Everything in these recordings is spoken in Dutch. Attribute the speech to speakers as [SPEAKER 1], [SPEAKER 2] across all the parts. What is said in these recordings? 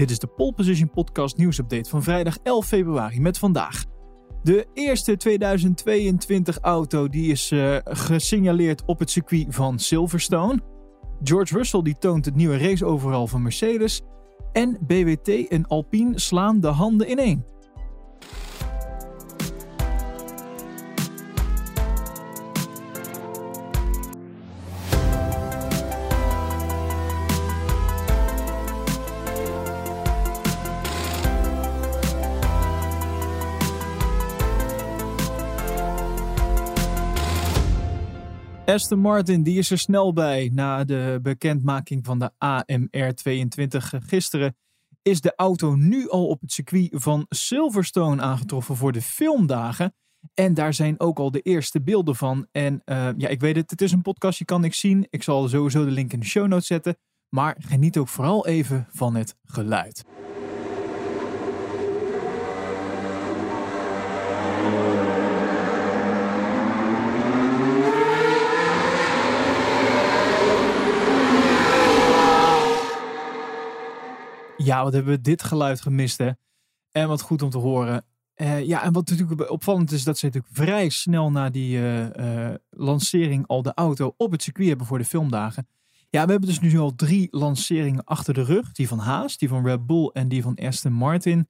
[SPEAKER 1] Dit is de Pole Position Podcast nieuwsupdate van vrijdag 11 februari met vandaag. De eerste 2022 auto die is uh, gesignaleerd op het circuit van Silverstone. George Russell die toont het nieuwe race overal van Mercedes. En BWT en Alpine slaan de handen ineen. Aston Martin die is er snel bij. Na de bekendmaking van de AMR22 gisteren is de auto nu al op het circuit van Silverstone aangetroffen voor de filmdagen. En daar zijn ook al de eerste beelden van. En uh, ja, ik weet het, het is een podcast, je kan niks zien. Ik zal sowieso de link in de show notes zetten. Maar geniet ook vooral even van het geluid. Ja, wat hebben we dit geluid gemist, hè? En wat goed om te horen. Uh, ja, en wat natuurlijk opvallend is, dat ze natuurlijk vrij snel na die uh, uh, lancering al de auto op het circuit hebben voor de filmdagen. Ja, we hebben dus nu al drie lanceringen achter de rug. Die van Haas, die van Red Bull en die van Aston Martin.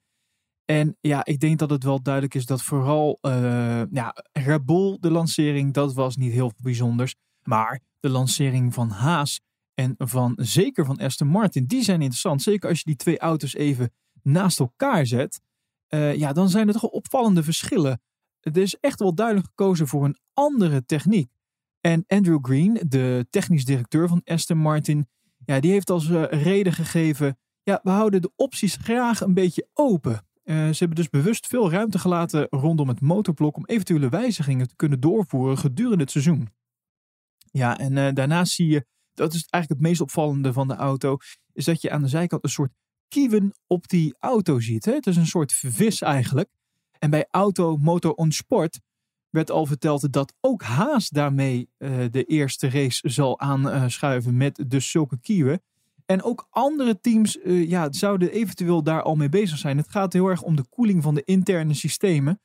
[SPEAKER 1] En ja, ik denk dat het wel duidelijk is dat vooral ja, Red Bull, de lancering, dat was niet heel bijzonders. Maar de lancering van Haas en van zeker van Aston Martin, die zijn interessant. Zeker als je die twee auto's even naast elkaar zet. Uh, ja, dan zijn er toch opvallende verschillen. Het is echt wel duidelijk gekozen voor een andere techniek. En Andrew Green, de technisch directeur van Aston Martin, ja, die heeft als uh, reden gegeven: ja, we houden de opties graag een beetje open. Uh, ze hebben dus bewust veel ruimte gelaten rondom het motorblok om eventuele wijzigingen te kunnen doorvoeren gedurende het seizoen. Ja, en daarnaast zie je dat is eigenlijk het meest opvallende van de auto, is dat je aan de zijkant een soort kieven op die auto ziet. Hè? Het is een soort vis eigenlijk. En bij Auto Motor on Sport werd al verteld dat ook Haas daarmee uh, de eerste race zal aanschuiven met dus zulke kieven. En ook andere teams uh, ja, zouden eventueel daar al mee bezig zijn. Het gaat heel erg om de koeling van de interne systemen.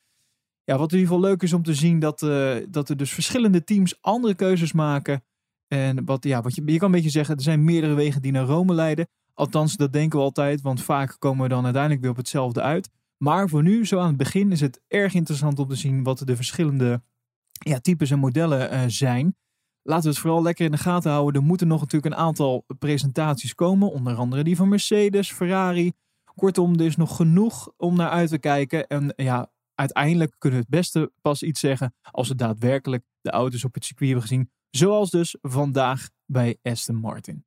[SPEAKER 1] Ja, wat in ieder geval leuk is om te zien dat, uh, dat er dus verschillende teams andere keuzes maken en wat, ja, wat je, je kan een beetje zeggen, er zijn meerdere wegen die naar Rome leiden. Althans, dat denken we altijd, want vaak komen we dan uiteindelijk weer op hetzelfde uit. Maar voor nu, zo aan het begin, is het erg interessant om te zien wat de verschillende ja, types en modellen uh, zijn. Laten we het vooral lekker in de gaten houden. Er moeten nog natuurlijk een aantal presentaties komen, onder andere die van Mercedes, Ferrari. Kortom, er is nog genoeg om naar uit te kijken. En ja, uiteindelijk kunnen we het beste pas iets zeggen als we daadwerkelijk de auto's op het circuit hebben gezien Zoals dus vandaag bij Aston Martin.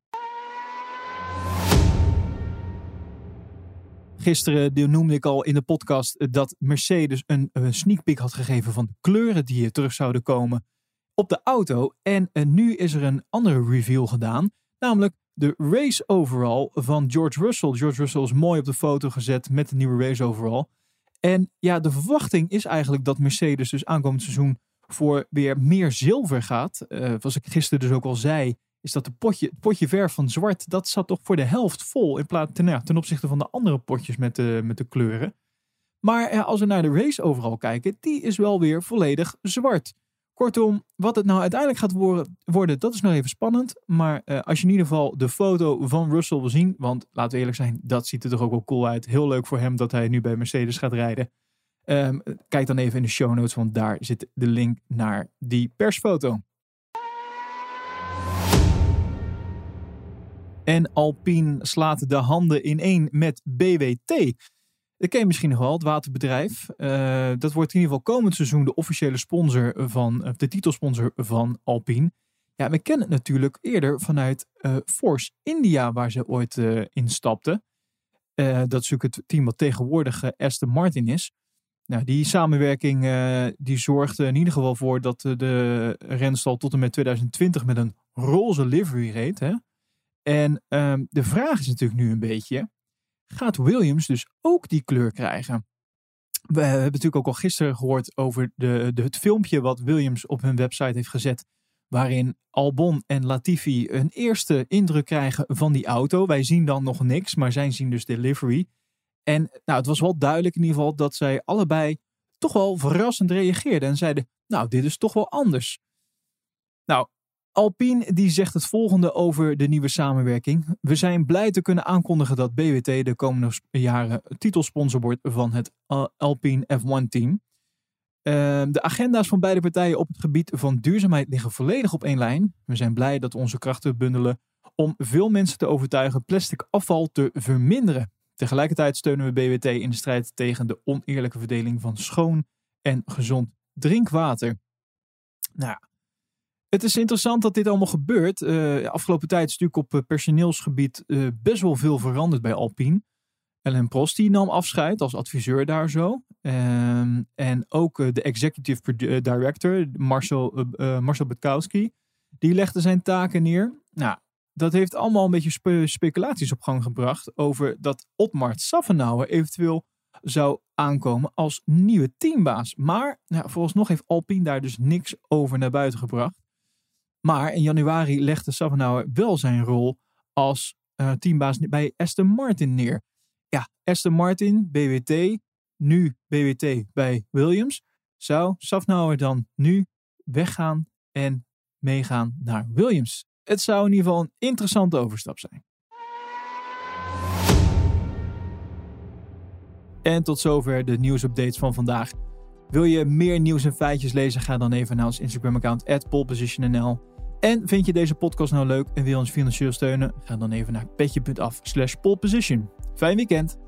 [SPEAKER 1] Gisteren noemde ik al in de podcast dat Mercedes een, sneak peek had gegeven van de kleuren die er terug zouden komen op de auto. En eh, nu is er een andere reveal gedaan, namelijk de race overall van George Russell. George Russell is mooi op de foto gezet met de nieuwe race overall. En ja, de verwachting is eigenlijk dat Mercedes dus aankomend seizoen voor weer meer zilver gaat. Uh, zoals ik gisteren dus ook al zei, is dat de potje, het potje verf van zwart, dat zat toch voor de helft vol in plaats ten, ja, ten opzichte van de andere potjes met de, met de kleuren. Maar ja, als we naar de race overal kijken, die is wel weer volledig zwart. Kortom, wat het nou uiteindelijk gaat worden, dat is nog even spannend. Maar uh, als je in ieder geval de foto van Russell wil zien, want laten we eerlijk zijn, dat ziet er toch ook wel cool uit. Heel leuk voor hem dat hij nu bij Mercedes gaat rijden. Um, kijk dan even in de show notes, want daar zit de link naar die persfoto. En Alpine slaat de handen ineen met BWT. Dat ken je misschien nog wel, het waterbedrijf. Uh, dat wordt in ieder geval komend seizoen de officiële sponsor van, de titelsponsor van Alpine. Ja, we kennen het natuurlijk eerder vanuit uh, Force India, waar ze ooit uh, instapten. dat is natuurlijk het team wat tegenwoordig Aston Martin is. Nou, die samenwerking uh, die zorgde in ieder geval voor dat de renstal tot en met 2020 met een roze livery reed. Hè? En um, de vraag is natuurlijk nu een beetje, gaat Williams dus ook die kleur krijgen? We hebben natuurlijk ook al gisteren gehoord over de, de, het filmpje wat Williams op hun website heeft gezet waarin Albon en Latifi een eerste indruk krijgen van die auto. Wij zien dan nog niks, maar zij zien dus delivery. En nou, het was wel duidelijk in ieder geval dat zij allebei toch wel verrassend reageerden en zeiden, nou, dit is toch wel anders. Nou, Alpine die zegt het volgende over de nieuwe samenwerking. We zijn blij te kunnen aankondigen dat BWT de komende jaren titelsponsor wordt van het Alpine F1-team. Ehm, de agenda's van beide partijen op het gebied van duurzaamheid liggen volledig op één lijn. We zijn blij dat onze krachten bundelen om veel mensen te overtuigen plastic afval te verminderen. Tegelijkertijd steunen we BWT in de strijd tegen de oneerlijke verdeling van schoon en gezond drinkwater. Nou het is interessant dat dit allemaal gebeurt. Uh, afgelopen tijd is natuurlijk op eh, personeelsgebied uh, best wel veel veranderd bij Alpine. Ellen Prost nam afscheid als adviseur daar zo. Um, en ook de executive director, Marcel, Marcel Butkowski, die legde zijn taken neer. Nou, dat heeft allemaal een beetje spe speculaties op gang gebracht over dat Otmar Safenauer eventueel zou aankomen als nieuwe teambaas. Maar nou, vooralsnog heeft Alpine daar dus niks over naar buiten gebracht. Maar in januari legde Safenauer wel zijn rol als uh, teambaas bij Aston Martin neer. Ja, Aston Martin, BWT, nu BWT bij Williams. Zou Safenauer dan nu weggaan en meegaan naar Williams? Het zou in ieder geval een interessante overstap zijn. En tot zover de nieuwsupdates van vandaag. Wil je meer nieuws en feitjes lezen? Ga dan even naar ons Instagram-account polepositionnl. En vind je deze podcast nou leuk en wil ons financieel steunen? Ga dan even naar petje.af slash poleposition. Fijn weekend!